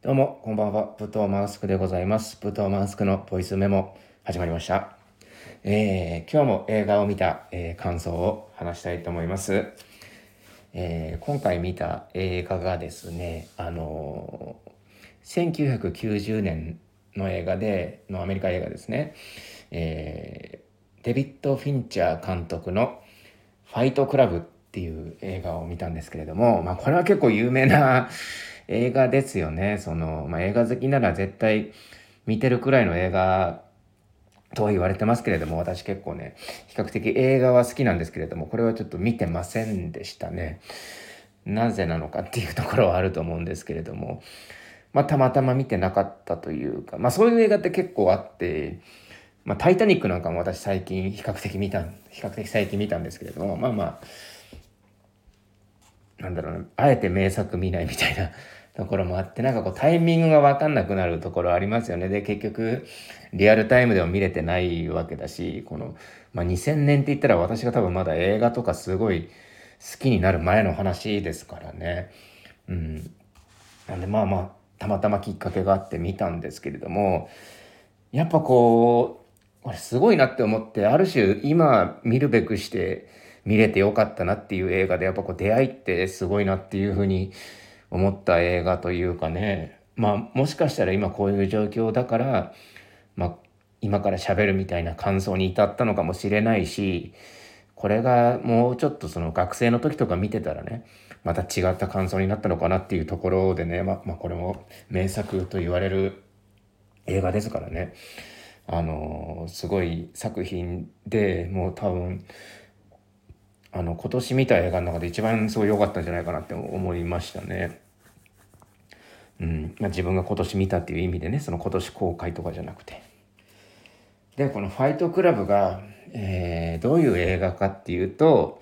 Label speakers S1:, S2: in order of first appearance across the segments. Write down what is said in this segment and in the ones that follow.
S1: どうも、こんばんは。武藤マウスクでございます。武藤マウスクのボイスメモ始まりました。えー今日も映画を見た、えー感想を話したいと思います。えー今回見た映画がですね、あのー1990年の映画で、のアメリカ映画ですね。えーデビッド・フィンチャー監督のファイトクラブっていう映画を見たんですけれども、まあこれは結構有名な映画ですよね。その、まあ映画好きなら絶対見てるくらいの映画とは言われてますけれども、私結構ね、比較的映画は好きなんですけれども、これはちょっと見てませんでしたね。なぜなのかっていうところはあると思うんですけれども、まあたまたま見てなかったというか、まあそういう映画って結構あって、まあ、タイタニックなんかも私最近比較的見た、比較的最近見たんですけれども、まあまあ、なんだろうな、あえて名作見ないみたいな ところもあって、なんかこうタイミングがわかんなくなるところありますよね。で、結局、リアルタイムでも見れてないわけだし、この、まあ2000年って言ったら私が多分まだ映画とかすごい好きになる前の話ですからね。うん。なんでまあまあ、たまたまきっかけがあって見たんですけれども、やっぱこう、これすごいなって思って、ある種今見るべくして見れてよかったなっていう映画で、やっぱこう出会いってすごいなっていうふうに思った映画というかね、まあもしかしたら今こういう状況だから、まあ今から喋るみたいな感想に至ったのかもしれないし、これがもうちょっとその学生の時とか見てたらね、また違った感想になったのかなっていうところでね、ま、まあこれも名作と言われる映画ですからね。あのすごい作品でもう多分あの今年見た映画の中で一番すごい良かったんじゃないかなって思いましたね。うんまあ、自分が今年見たっていう意味でねその今年公開とかじゃなくて。でこの「ファイトクラブが」えーどういう映画かっていうと、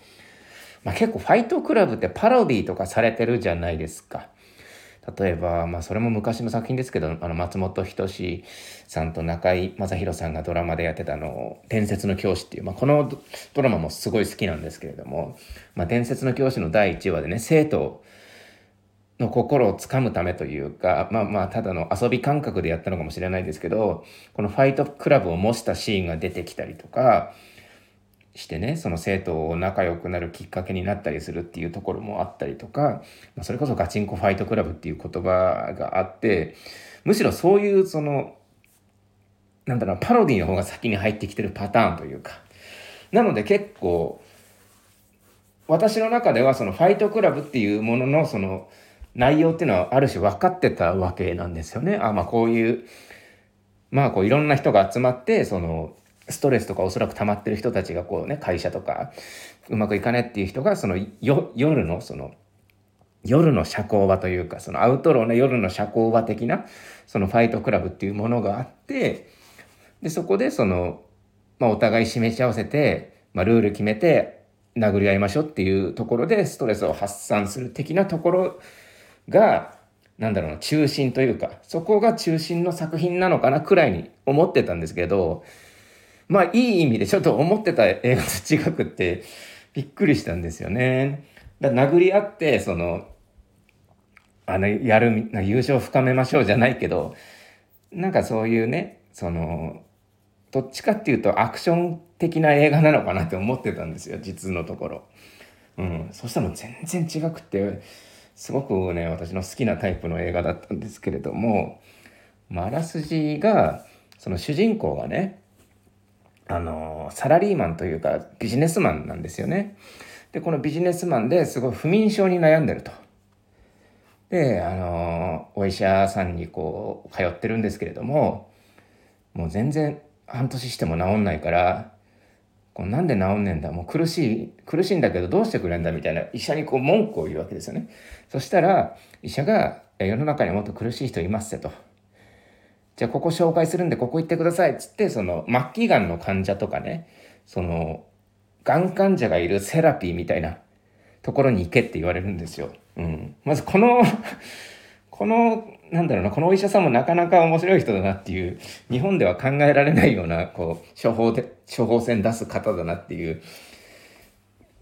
S1: まあ、結構「ファイトクラブ」ってパロディーとかされてるじゃないですか。例えば、まあ、それも昔の作品ですけど、あの、松本人志さんと中井正広さんがドラマでやってたの、伝説の教師っていう、まあ、このドドラマもすごい好きなんですけれども、まあ、伝説の教師の第1話でね、生徒の心をつかむためというか、まあまあ、ただの遊び感覚でやったのかもしれないですけど、このファイトクラブを模したシーンが出てきたりとか、してねその生徒を仲良くなるきっかけになったりするっていうところもあったりとか、それこそガチンコファイトクラブっていう言葉があってむしろそういうそのなんだろうパロディの方が先に入ってきてるパターンというかなので結構私の中ではそのファイトクラブっていうもののその内容っていうのはある種分かってたわけなんですよね。あまあこういうまあこういろんな人が集まってそのストレスとかおそらく溜まってる人たちがこうね会社とかうまくいかないっていう人がその夜のその夜の社交場というかそのアウトローな夜の社交場的なそのファイトクラブっていうものがあってでそこでその、まあ、お互い示し合わせて、まあ、ルール決めて殴り合いましょうっていうところでストレスを発散する的なところがなんだろうな中心というかそこが中心の作品なのかなくらいに思ってたんですけどまあいい意味でちょっと思ってた映画と違くってびっくりしたんですよね。だ殴り合ってそのあのやる優勝深めましょうじゃないけどなんかそういうねそのどっちかっていうとアクション的な映画なのかなって思ってたんですよ実のところ。うん、そしたら全然違くてすごくね私の好きなタイプの映画だったんですけれども、まあ、あらすじがその主人公がねあのサラリーマンというかビジネスマンなんですよね。でこのビジネスマンですごい不眠症に悩んでると。であのお医者さんにこう通ってるんですけれどももう全然半年しても治んないからこうなんで治んねえんだもう苦しい苦しいんだけどどうしてくれんだみたいな医者にこう文句を言うわけですよね。そしたら医者が「世の中にもっと苦しい人いますって」と。じゃあここ紹介するんでここ行ってくださいっつってその末期がんの患者とかねそのがん患者がいるセラピーみたいなところに行けって言われるんですよ。うん、まずこの このなんだろうなこのお医者さんもなかなか面白い人だなっていう日本では考えられないようなこう処方で処方箋出す方だなっていう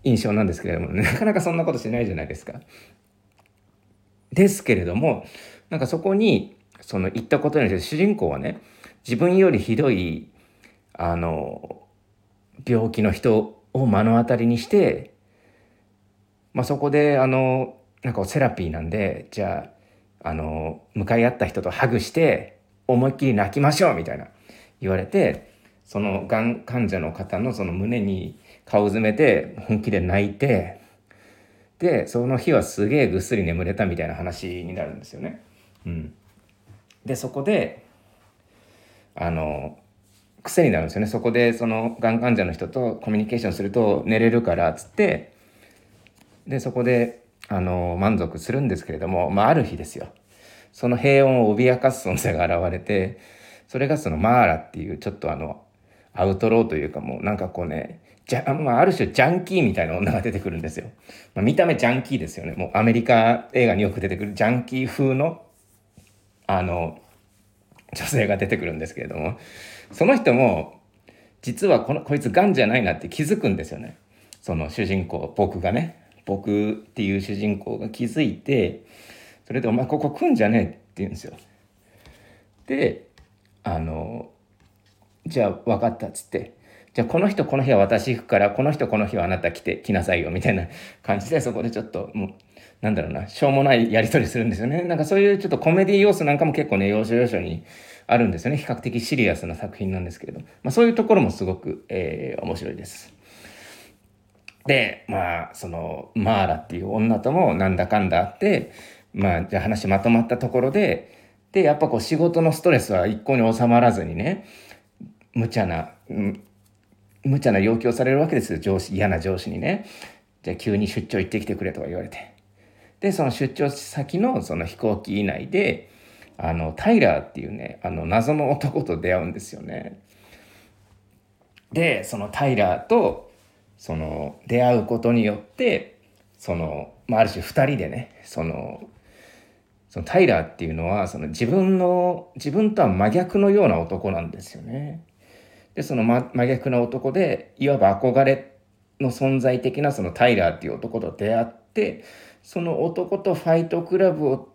S1: 印象なんですけれども、なかなかそんなことしないじゃないですか。ですけれどもなんかそこにその行ったことによって主人公はね自分よりひどいあの病気の人を目の当たりにして、まあ、そこであのなんかセラピーなんでじゃああの向かい合った人とハグして思いっきり泣きましょうみたいな言われてそのがん患者の方のその胸に顔を詰めて本気で泣いてでその日はすげえぐっすり眠れたみたいな話になるんですよね。うん、でそこであの癖になるんですよねそこでそのがん患者の人とコミュニケーションすると寝れるからっつってでそこであの満足するんですけれども、まあ、ある日ですよその平穏を脅かす存在が現れてそれがそのマーラっていうちょっとあのアウトローというかもうなんかこうねじゃ、まあ、ある種ジャンキーみたいな女が出てくるんですよ。まあ、見た目ジャンキーですよね。もうアメリカ映画によく出てくるジャンキー風のあの女性が出てくるんですけれどもその人も実はこのこいつがんじゃないなって気づくんですよねその主人公僕がね僕っていう主人公が気づいてそれで「お前ここ来んじゃねえ」って言うんですよ。であのじゃあ分かったっつってじゃあこの人この日は私行くからこの人この日はあなた来て来なさいよみたいな感じでそこでちょっともうなんだろうなしょうもないやり取りするんですよね。なんかそういうちょっとコメディ要素なんかも結構ね要所要所にあるんですよね。比較的シリアスな作品なんですけれど、まあ、そういうところもすごく、えー、面白いです。でまあそのマーラっていう女ともなんだかんだあってまあじゃあ話まとまったところででやっぱこう仕事のストレスは一向に収まらずにね無茶な、無茶な要求をされるわけですよ。上司嫌な上司にね。じゃあ急に出張行ってきてくれとか言われて。でその出張先のその飛行機以内であのタイラーっていうねあの謎の男と出会うんですよね。でそのタイラーとその出会うことによってその、まあ、ある種2人でねそのそのタイラーっていうのはその自分の自分とは真逆のような男なんですよね。でその真真逆な男でいわば憧れの存在的なそのタイラーっていう男と出会ってその男とファイトクラブを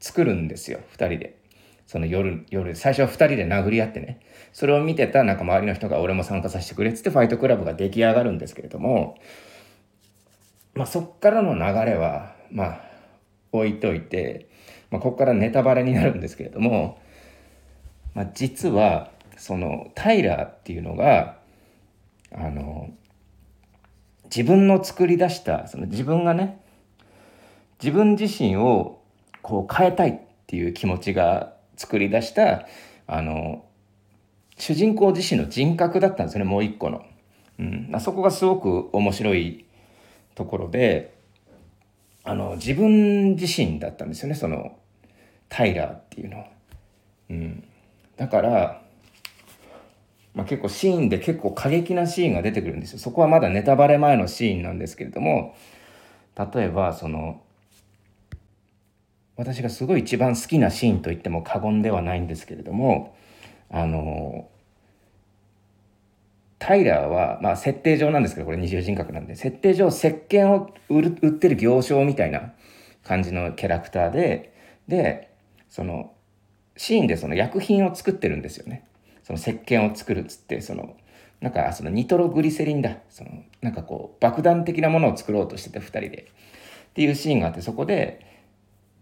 S1: 作るんですよ2人で。その夜、夜、最初は2人で殴り合ってね。それを見てたなんか周りの人が俺も参加させてくれっつってファイトクラブが出来上がるんですけれども、まあそっからの流れは、まあ置いといて、まあここからネタバレになるんですけれども、まあ実はそのタイラーっていうのが、あの、自分の作り出した、その自分がね、自分自身をこう変えたいっていう気持ちが作り出したあの主人公自身の人格だったんですよねもう一個の。うん、あそこがすごく面白いところであの自分自身だったんですよねそのタイラーっていうのは。うん、だから、まあ、結構シーンで結構過激なシーンが出てくるんですよ。そこはまだネタバレ前のシーンなんですけれども例えばその私がすごい一番好きなシーンと言っても過言ではないんですけれどもあのタイラーは、まあ、設定上なんですけどこれ二重人格なんで設定上石鹸を売る売ってる行商みたいな感じのキャラクターででそのシーンでその薬品を作ってるんですよね。その石鹸を作るっつってそのなんかそのニトログリセリンだ。そのなんかこう爆弾的なものを作ろうとしてて2人で。っていうシーンがあってそこで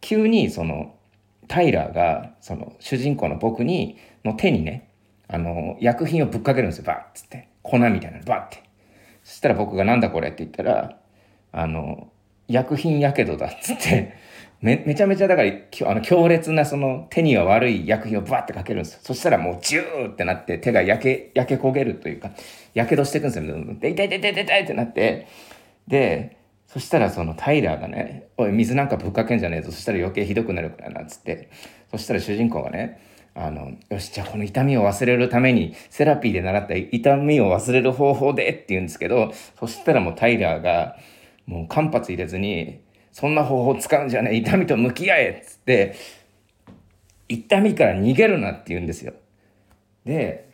S1: 急にそのタイラーがその主人公の僕にの手にねあの薬品をぶっかけるんですよ。バッつって。粉みたいなのバッて。そしたら僕が「なんだこれ」って言ったらあの薬品やけどだっつって。めめちゃめちゃだからあの強烈なその手には悪い薬品をバッてかけるんですよ。そしたらもうジューってなって手が焼け焼け焦げるというかやけどしていくんですよ。で痛い痛い痛い痛いってなって。でそしたらそのタイラーがね、おい、水なんかぶっかけんじゃねえぞ。そしたら余計ひどくなるからな、つって。そしたら主人公がね、あの、よし、じゃあこの痛みを忘れるために、セラピーで習った痛みを忘れる方法でって言うんですけど、そしたらもうタイラーが、もう間髪入れずに、そんな方法使うんじゃねえ、痛みと向き合えっつって、痛みから逃げるなって言うんですよ。で、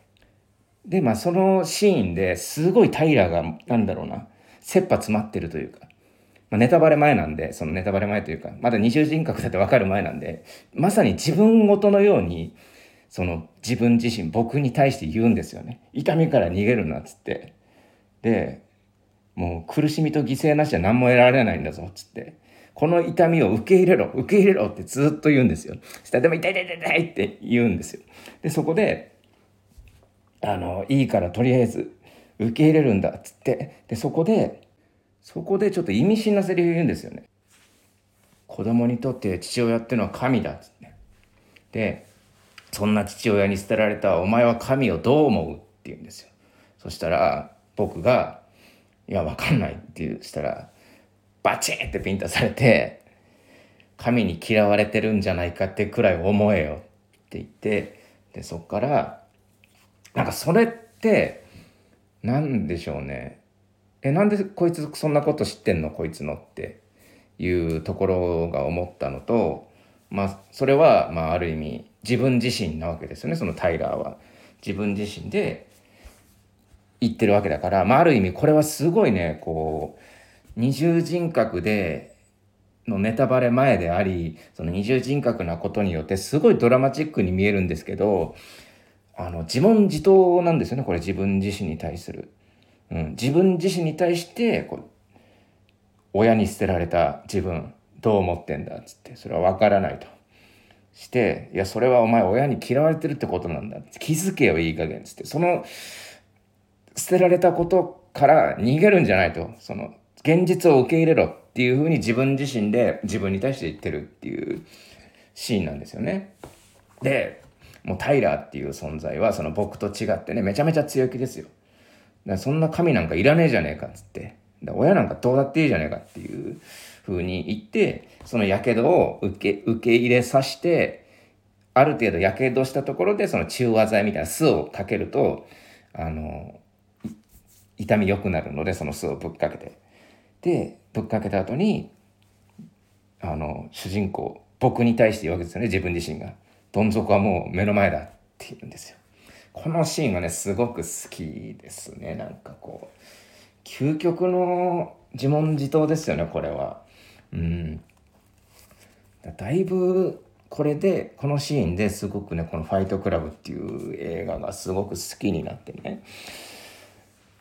S1: で、まあそのシーンですごいタイラーが、なんだろうな、切羽詰まってるというか、まあ、ネタバレ前なんで、そのネタバレ前というか、まだ二重人格だって分かる前なんで、まさに自分ごとのように、その自分自身、僕に対して言うんですよね。痛みから逃げるな、っつって。で、もう苦しみと犠牲なしじゃ何も得られないんだぞ、っつって。この痛みを受け入れろ、受け入れろってずっと言うんですよ。そしたら、でも痛い痛い痛い痛いって言うんですよ。で、そこで、あの、いいからとりあえず受け入れるんだ、っつって。で、そこで、そこでちょっと意味深なセリフ言うんですよね。子供にとって父親ってのは神だっつって。で、そんな父親に捨てられたお前は神をどう思うって言うんですよ。そしたら僕が、いや、わかんないって言うしたら、バチンってピンタされて、神に嫌われてるんじゃないかってくらい思えよって言って、で、そっから、なんかそれって、何でしょうね。えなんでこいつそんなこと知ってんの？こいつのっていうところが思ったのとまあそれはまあある意味自分自身なわけですよねそのタイラーは自分自身で言ってるわけだから、まあ、ある意味これはすごいねこう二重人格でのネタバレ前でありその二重人格なことによってすごいドラマチックに見えるんですけどあの自問自答なんですよねこれ自分自身に対する。うん、自分自身に対してこう親に捨てられた自分どう思ってんだっつってそれは分からないと。していやそれはお前親に嫌われてるってことなんだ。気づけよいい加減っつって。その捨てられたことから逃げるんじゃないと。その現実を受け入れろっていうふうに自分自身で自分に対して言ってるっていうシーンなんですよね。でもうタイラーっていう存在はその僕と違ってねめちゃめちゃ強気ですよ。だそんな神なんかいらねえじゃねえかっつって。だ親なんかどうだっていいじゃねえかっていう風に言って、その火傷を受け、受け入れさして、ある程度火傷したところでその中和剤みたいな酢をかけると、あの、痛み良くなるので、その酢をぶっかけて。で、ぶっかけた後に、あの、主人公、僕に対して言うわけですよね、自分自身が。どん底はもう目の前だって言うんですよ。このシーンがね、すごく好きですね。なんかこう、究極の自問自答ですよね、これは。うん。だいぶ、これで、このシーンですごくね、このファイトクラブっていう映画がすごく好きになってね。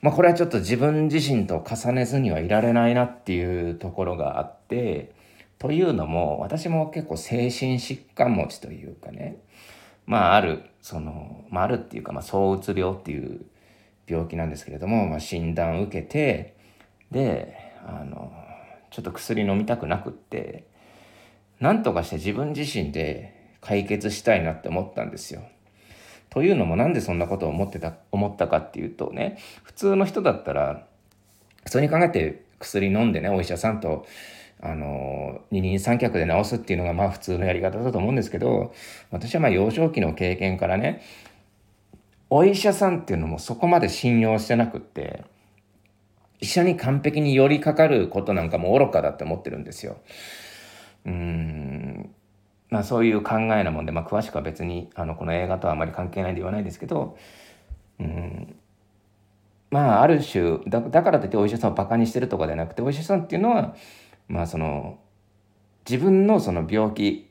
S1: まあこれはちょっと自分自身と重ねずにはいられないなっていうところがあって、というのも、私も結構精神疾患持ちというかね、まあある、その、まああるっていうか、まあ躁うつ病っていう病気なんですけれども、まあ診断を受けて、で、あの、ちょっと薬飲みたくなくって、なんとかして自分自身で解決したいなって思ったんですよ。というのもなんでそんなことを思ってた、思ったかっていうとね、普通の人だったら、普通に考えて薬飲んでね、お医者さんとあの、二人三脚で治すっていうのがまあ普通のやり方だと思うんですけど、私はまあ幼少期の経験からね、お医者さんっていうのもそこまで信用してなくって、医者に完璧に寄りかかることなんかも愚かだって思ってるんですよ。うん。まあそういう考えなもんで、まあ詳しくは別に、あの、この映画とはあまり関係ないんで言わないですけど、うん。まあある種だ、だからといってお医者さんをバカにしてるとかじゃなくて、お医者さんっていうのは、まあその自分のその病気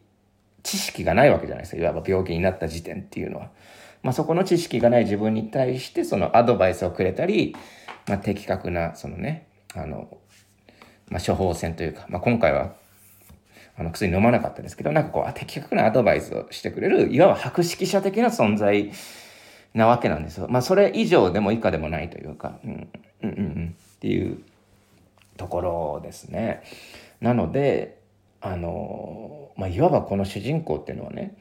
S1: 知識がないわけじゃないですかいわば病気になった時点っていうのは。まあ、そこの知識がない自分に対してそのアドバイスをくれたり、まあ、的確なそのねあの、まあ、処方箋というか、まあ、今回はあの薬飲まなかったですけどなんかこう的確なアドバイスをしてくれるいわば博識者的な存在なわけなんですよ。まあそれ以上でも以下でもないというか、うんうんうんっていうところですね。なのであの、まあ、いわばこの主人公っていうのはね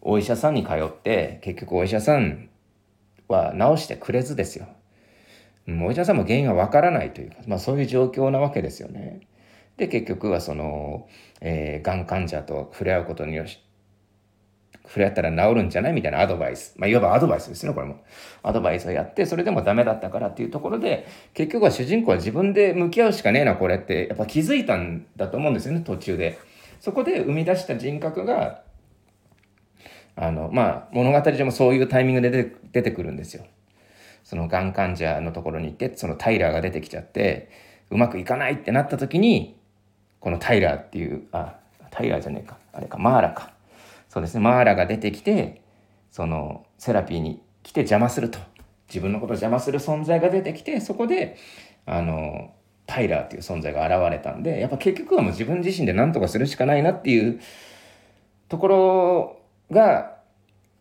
S1: お医者さんに通って結局お医者さんは治してくれずですよ。お医者さんも原因がわからないというか、まあ、そういう状況なわけですよね。で結局はその、えー、がん患者と触れ合うことによし触れ合ったら治るんじゃないみたいなアドバイス。まあ、いわばアドバイスですね、これも。アドバイスをやって、それでもダメだったからっていうところで、結局は主人公は自分で向き合うしかねえな、これって、やっぱ気づいたんだと思うんですよね、途中で。そこで生み出した人格が、あの、まあ、物語上もそういうタイミングで出て出てくるんですよ。そのがん患者のところに行って、そのタイラーが出てきちゃって、うまくいかないってなった時に、このタイラーっていうあタイラーじゃねえかあれかマーラかそうですねマーラが出てきてそのセラピーに来て邪魔すると自分のことを邪魔する存在が出てきてそこであのタイラーっていう存在が現れたんでやっぱ結局はもう自分自身で何とかするしかないなっていうところが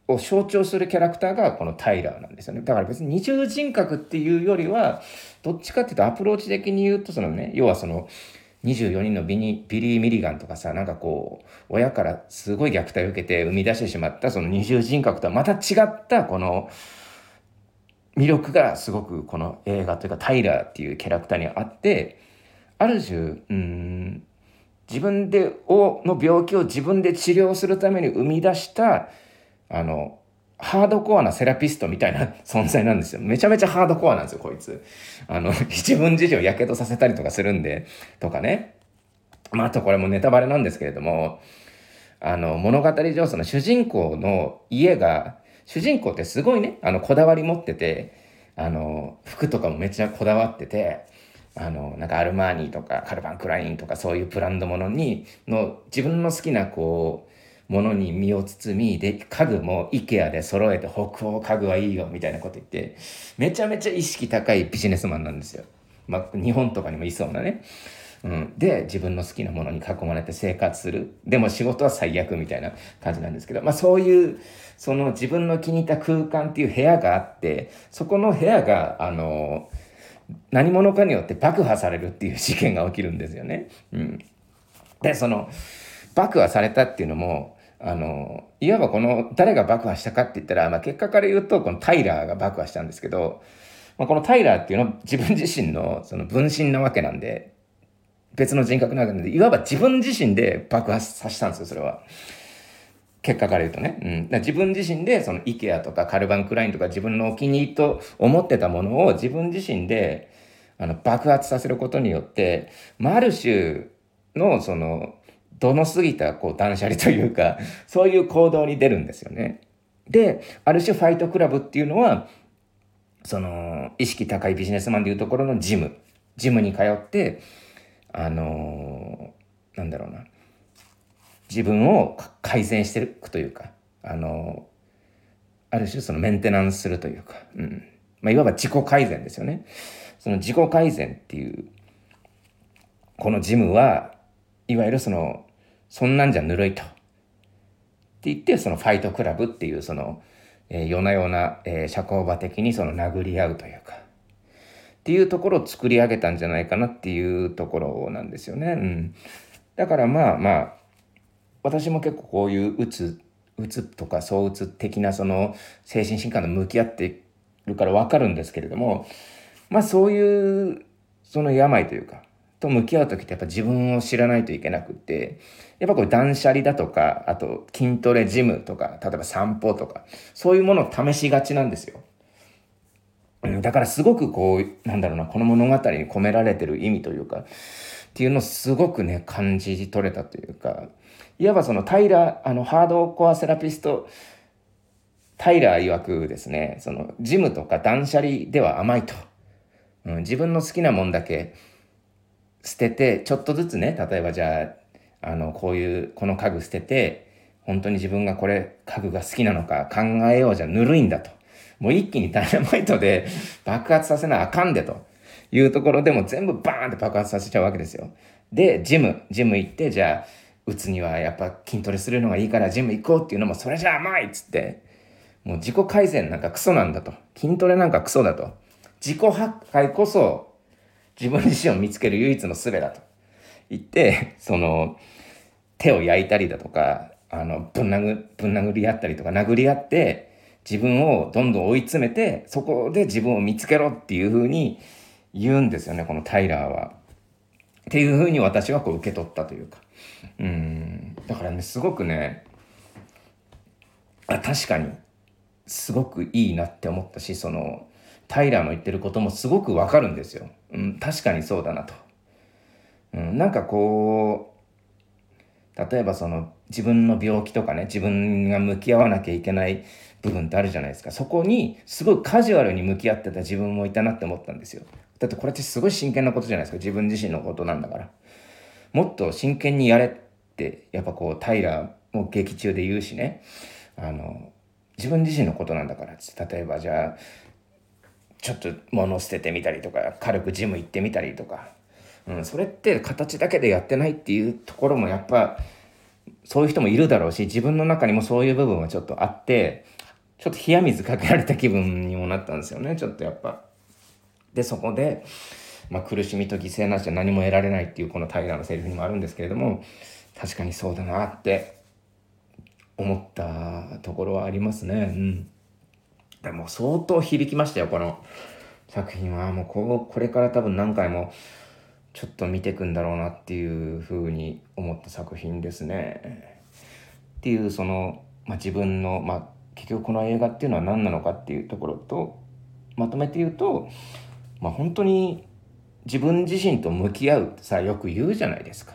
S1: を象徴するキャラクターがこのタイラーなんですよね。だから別に二重人格っていうよりは、どっちかっていうとアプローチ的に言うと、そのね、要はその24人のビニビリー・ミリガンとかさ、なんかこう、親からすごい虐待を受けて生み出してしまったその二重人格とはまた違ったこの魅力がすごくこの映画というかタイラーっていうキャラクターにあって、ある種、うん、自分で、を、の病気を自分で治療するために生み出した、あの、ハードコアなセラピストみたいな 存在なんですよ。めちゃめちゃハードコアなんですよ、こいつ。あの、自分自身を火傷させたりとかするんで、とかね。まあ、あとこれもネタバレなんですけれども、あの、物語上、その主人公の家が、主人公ってすごいね、あの、こだわり持ってて、あの、服とかもめっちゃこだわってて、あの、なんかアルマーニとかカルバンクラインとかそういうブランドものに、の自分の好きなこう、ものに身を包み、で、家具も IKEA で揃えて北欧家具はいいよみたいなこと言って、めちゃめちゃ意識高いビジネスマンなんですよ。まあ、日本とかにもいそうなね。うん、で、自分の好きなものに囲まれて生活する。でも仕事は最悪みたいな感じなんですけど、まあそういう、その自分の気に入った空間っていう部屋があって、そこの部屋が、あの、何者かによって爆破されるっていう事件が起きるんですよね。うん。で、その、爆破されたっていうのも、あの、いわばこの誰が爆破したかって言ったら、まあ、結果から言うとこのタイラーが爆破したんですけど、まあ、このタイラーっていうのは自分自身のその分身なわけなんで、別の人格なわけなんで、いわば自分自身で爆破させたんですよ、それは。結果から言うとね。うん、自分自身でその IKEA とかカルバンクラインとか自分のお気に入りと思ってたものを自分自身であの爆発させることによって、まあ、ある種のそのどの過ぎたこう断捨離というか、そういう行動に出るんですよね。で、ある種ファイトクラブっていうのは、その、意識高いビジネスマンでいうところのジム。ジムに通って、あのー、なんだろうな。自分を改善していくというか、あのー、ある種そのメンテナンスするというか、うん。まあ、いわば自己改善ですよね。その自己改善っていう、このジムは、いわゆるそのそんなんじゃぬるいと。って言って、そのファイトクラブっていう、その、えー、夜な夜な、えー、社交場的にその殴り合うというか、っていうところを作り上げたんじゃないかなっていうところなんですよね。うん。だからまあまあ、私も結構こういううつ、うつとか躁うつ的なその精神疾患と向き合ってるからわかるんですけれども、まあそういうその病というか、と向き合う時ってやっぱ自分を知らないといけなくて、やっぱこれ断捨離だとか、あと筋トレジムとか、例えば散歩とか、そういうものを試しがちなんですよ。だからすごくこう、なんだろうな、この物語に込められてる意味というか、っていうのをすごくね、感じ取れたというか、いわばそのタイラー、あの、ハードコアセラピスト、タイラー曰くですね、その、ジムとか断捨離では甘いと。うん、自分の好きなもんだけ捨てて、ちょっとずつね、例えばじゃあ、あの、こういう、この家具捨てて、本当に自分がこれ、家具が好きなのか考えようじゃぬるいんだと。もう一気にダイナマイトで 爆発させなあかんでというところでも全部バーンって爆発させちゃうわけですよ。で、ジム、ジム行って、じゃあ、打つにはやっぱ筋トレするのがいいからジム行こうっていうのも、それじゃ甘いっつって、もう自己改善なんかクソなんだと。筋トレなんかクソだと。自己破壊こそ自分自身を見つける唯一の術だと言って、その、手を焼いたりだとか、あの、ぶん殴、ぶん殴り合ったりとか、殴り合って、自分をどんどん追い詰めて、そこで自分を見つけろっていうふうに言うんですよね、このタイラーは。っていうふうに私はこう受け取ったというか。うん。だからね、すごくね、あ、確かに、すごくいいなって思ったし、その、タイラーの言ってることもすごくわかるんですよ。うん、確かにそうだなと。うん、なんかこう、例えばその自分の病気とかね、自分が向き合わなきゃいけない部分ってあるじゃないですか。そこにすごいカジュアルに向き合ってた自分もいたなって思ったんですよ。だってこれってすごい真剣なことじゃないですか。自分自身のことなんだから。もっと真剣にやれってやっぱこう平も劇中で言うしねあの自分自身のことなんだからって例えばじゃあちょっと物捨ててみたりとか軽くジム行ってみたりとか、うん、それって形だけでやってないっていうところもやっぱそういう人もいるだろうし自分の中にもそういう部分はちょっとあってちょっと冷や水かけられた気分にもなったんですよねちょっとやっぱ。でそこで、まあ、苦しみと犠牲なしじゃ何も得られないっていうこの平のセリフにもあるんですけれども確かにそうだなって思ったところはありますね。うん。でも相当響きましたよ、この作品は。もうここれから多分何回もちょっと見てくんだろうなっていうふうに思った作品ですね。っていうその、まあ、自分の、まあ、結局この映画っていうのは何なのかっていうところとまとめて言うと、まあ、本当に自分自身と向き合うってさよく言うじゃないですか。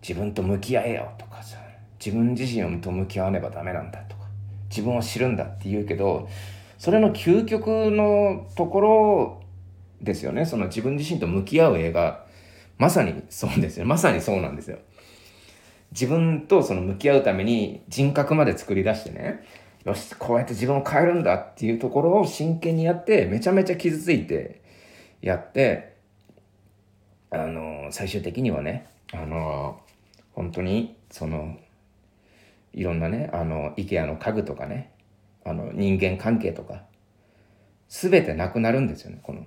S1: 自分と向き合えよとかさ自分自身と向き合わねばダメなんだと自分を知るんだって言うけどそれの究極のところですよね。その自分自身と向き合う映画。まさにそうですよ。まさにそうなんですよ。自分とその向き合うために人格まで作り出してね。よしこうやって自分を変えるんだっていうところを真剣にやってめちゃめちゃ傷ついてやってあの最終的にはねあの本当にそのいろんなねあの IKEA の家具とかねあの人間関係とか全てなくなるんですよねこの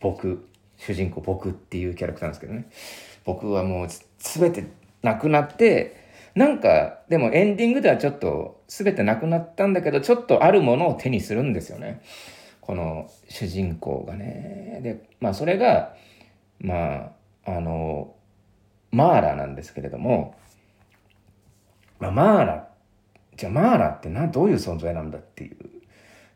S1: 僕主人公僕っていうキャラクターなんですけどね。僕はもう全てなくなってなんかでもエンディングではちょっと全てなくなったんだけどちょっとあるものを手にするんですよね。この主人公がね。でまあそれがまああのマーラなんですけれどもまあ、マーラじゃあマーラってなどういう存在なんだっていう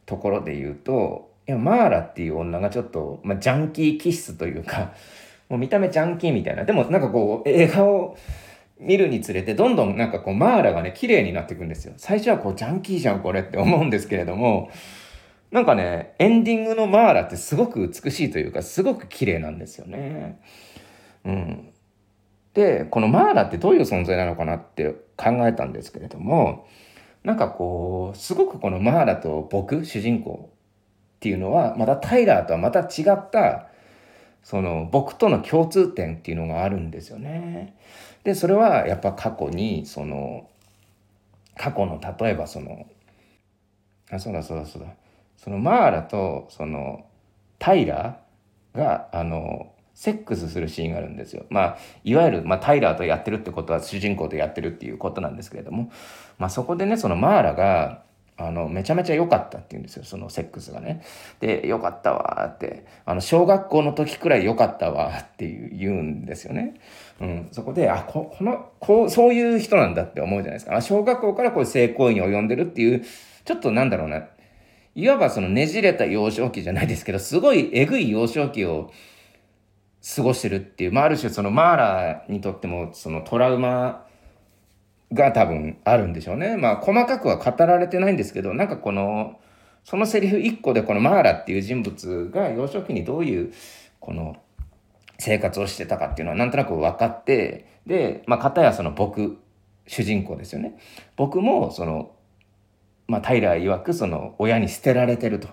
S1: ところで言うといやマーラっていう女がちょっと、まあ、ジャンキー気質というかもう見た目ジャンキーみたいな。でもなんかこう映画を見るにつれてどんどんなんかこうマーラがね綺麗になっていくんですよ。最初はこうジャンキーじゃんこれって思うんですけれどもなんかねエンディングのマーラってすごく美しいというかすごく綺麗なんですよね。うん。でこのマーラってどういう存在なのかなって考えたんですけれどもなんかこうすごくこのマーラと僕主人公っていうのはまたタイラーとはまた違ったその僕との共通点っていうのがあるんですよね。でそれはやっぱ過去にその過去の例えばそのあそうだそうだそうだそのマーラとそのタイラーがあのセックスするシーンがあるんですよ。まあ、いわゆる、まあ、タイラーとやってるってことは主人公とやってるっていうことなんですけれども、まあ、そこでね、そのマーラが、あの、めちゃめちゃ良かったって言うんですよ、そのセックスがね。で、良かったわって、あの、小学校の時くらい良かったわっていう言うんですよね。うん、そこで、あ、ここの、こう、そういう人なんだって思うじゃないですか。あ小学校からこう性行為に及んでるっていう、ちょっとなんだろうな、いわばそのねじれた幼少期じゃないですけど、すごいえぐい幼少期を、過ごしてるっていう、まあ、ある種そのマーラーにとってもそのトラウマが多分あるんでしょうね。まあ細かくは語られてないんですけどなんかこのそのセリフ一個でこのマーラっていう人物が幼少期にどういうこの生活をしてたかっていうのはなんとなく分かってでまあ片やその僕主人公ですよね。僕もそのまあタイラー曰くその親に捨てられてると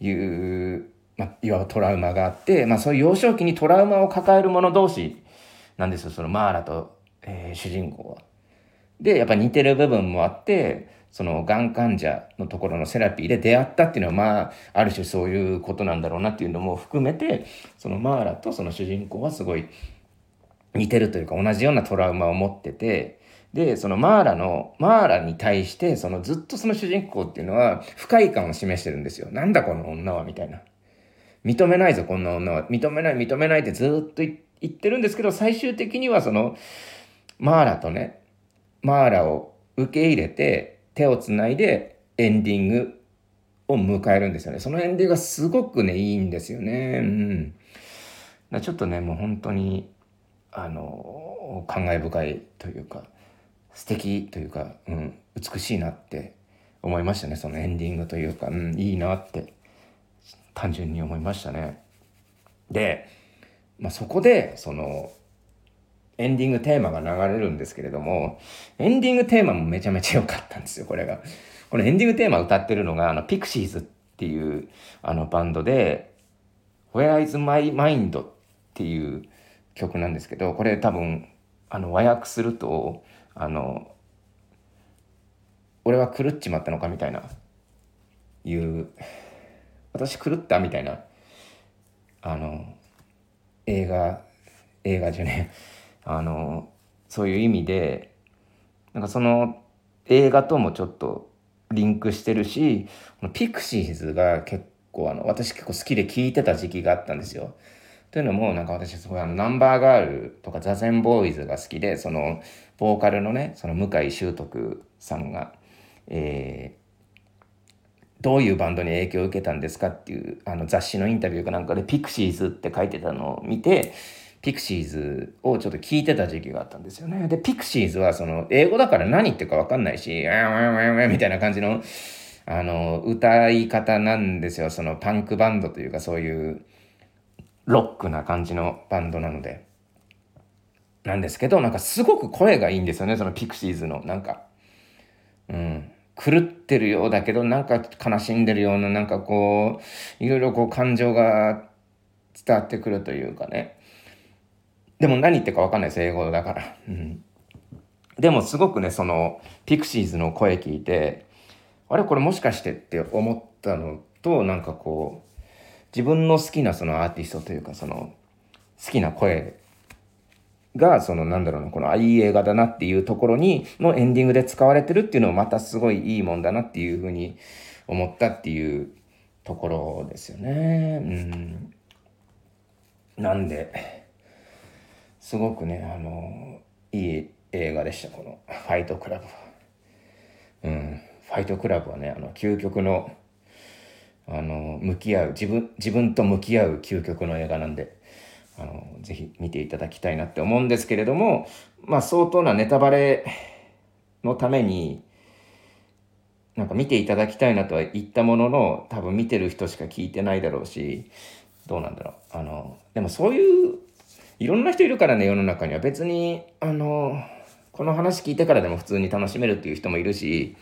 S1: いうまあ、いわばトラウマがあって、まあ、そういう幼少期にトラウマを抱える者同士なんですよそのマーラと、えー、主人公は。でやっぱ似てる部分もあってそのがん患者のところのセラピーで出会ったっていうのはまあある種そういうことなんだろうなっていうのも含めてそのマーラとその主人公はすごい似てるというか同じようなトラウマを持っててでそのマーラのマーラに対してそのずっとその主人公っていうのは不快感を示してるんですよ。なんだこの女はみたいな。認めないぞ、こんな女は。認めない、認めないってずっと言ってるんですけど、最終的にはその、マーラとね、マーラを受け入れて、手をつないでエンディングを迎えるんですよね。そのエンディングがすごくね、いいんですよね。うん。だちょっとね、もう本当に、あの、感慨深いというか、素敵というか、うん、美しいなって思いましたね。そのエンディングというか、うん、いいなって単純に思いましたね。で、まあ、そこでそのエンディングテーマが流れるんですけれども、エンディングテーマもめちゃめちゃ良かったんですよ、これが。このエンディングテーマ歌ってるのが、あの、ピクシーズっていうあのバンドで、Where is my mind? っていう曲なんですけど、これ多分、あの、和訳すると、あの、俺は狂っちまったのかみたいな、いう、私狂ったみたいな、あの、映画、映画じゃねあの、そういう意味で、なんかその映画ともちょっとリンクしてるし、ピクシーズが結構あの、私結構好きで聴いてた時期があったんですよ。というのも、なんか私すごいあの、ナンバーガールとかザゼンボーイズが好きで、その、ボーカルのね、その向井修徳さんが、えー、どういうバンドに影響を受けたんですかっていうあの雑誌のインタビューかなんかでピクシーズって書いてたのを見て、ピクシーズをちょっと聞いてた時期があったんですよね。で、ピクシーズはその英語だから何言ってるかわかんないし、ウェンウェンウェンウェンみたいな感じのあの歌い方なんですよ。そのパンクバンドというかそういうロックな感じのバンドなので。なんですけど、なんかすごく声がいいんですよね、そのピクシーズの。なんか、うん。狂ってるようだけど、なんか悲しんでるような、なんかこう、いろいろこう感情が伝わってくるというかね。でも何言ってるかわかんないです、英語だから。うん。でもすごくね、その、ピクシーズの声聞いて、あれこれもしかしてって思ったのと、なんかこう、自分の好きなそのアーティストというか、その、好きな声が、そのなんだろうな、この、あ、いい映画だなっていうところに、のエンディングで使われてるっていうのもまたすごいいいもんだなっていうふうに思ったっていうところですよね。うん。なんで、すごくね、あの、いい映画でした、このファイトクラブは。うん、ファイトクラブはね、あの、究極の、あの、向き合う、自分、自分と向き合う究極の映画なんで、あの、ぜひ見ていただきたいなって思うんですけれども、まあ、相当なネタバレのために、なんか見ていただきたいなとは言ったものの、多分見てる人しか聞いてないだろうし、どうなんだろう。あの、でもそういういろんな人いるからね、世の中には。別に、あの、この話聞いてからでも普通に楽しめるっていう人もいるし、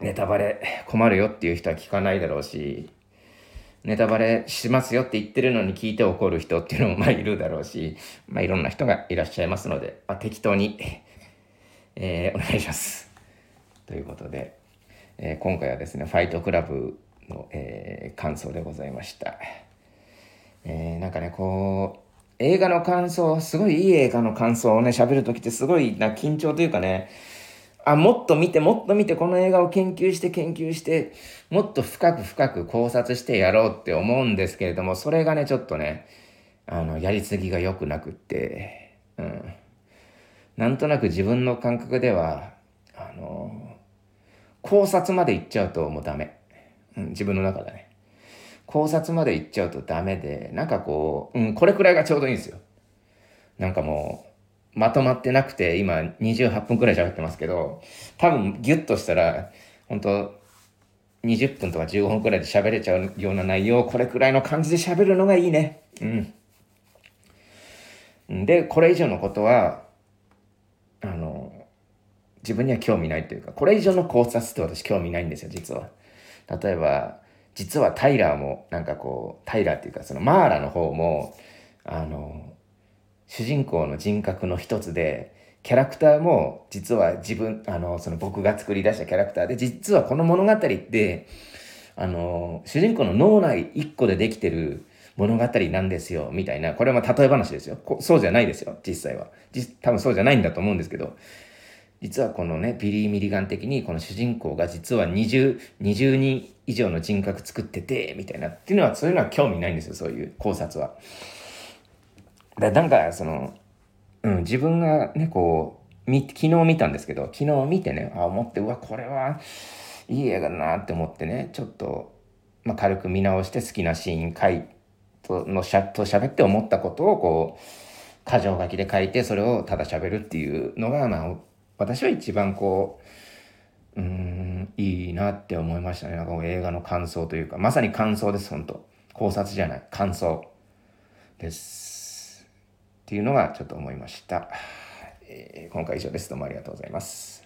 S1: ネタバレ困るよっていう人は聞かないだろうし、ネタバレしますよって言ってるのに聞いて怒る人っていうのもまあいるだろうし、まあいろんな人がいらっしゃいますので、まあ、適当に、えー、お願いします。ということで、えー、今回はですね、ファイトクラブの、えー、感想でございました。えー、なんかね、こう、映画の感想、すごいいい映画の感想をね、喋るときってすごいな緊張というかね、あ、もっと見て、もっと見て、この映画を研究して研究して、もっと深く深く考察してやろうって思うんですけれども、それがね、ちょっとね、あの、やりすぎが良くなくって、うん。なんとなく自分の感覚では、あの、考察まで行っちゃうともうダメ。うん、自分の中でね。考察まで行っちゃうとダメで、なんかこう、うん、これくらいがちょうどいいんですよ。なんかもう、まとまってなくて、今28分くらい喋ってますけど、多分ギュッとしたら、本当20分とか15分くらいで喋れちゃうような内容をこれくらいの感じで喋るのがいいね。うん。で、これ以上のことは、あの、自分には興味ないというか、これ以上の考察って私興味ないんですよ、実は。例えば、実はタイラーもなんかこうタイラーっていうかそのマーラの方もあの主人公の人格の一つでキャラクターも実は自分あのその僕が作り出したキャラクターで実はこの物語ってあの主人公の脳内一個でできてる物語なんですよみたいな。これは例え話ですよ。そうじゃないですよ実際は。多分そうじゃないんだと思うんですけど。実はこのね、ビリー・ミリガン的にこの主人公が実は20、20人以上の人格作ってて、みたいな。っていうのは、そういうのは興味ないんですよ、そういう考察は。だなんか、その、うん、自分がね、こう、み、昨日見たんですけど、昨日見てね、あ、思って、うわ、これはいい映画だなって思ってね、ちょっと、まあ、軽く見直して好きなシーン書いとのしゃと喋って思ったことをこう、箇条書きで書いて、それをただ喋るっていうのが、まあ、私は一番こう、うん、いいなって思いましたね。なんか映画の感想というか、まさに感想です、本当考察じゃない。感想です。っていうのがちょっと思いました。えー、今回以上です。どうもありがとうございます。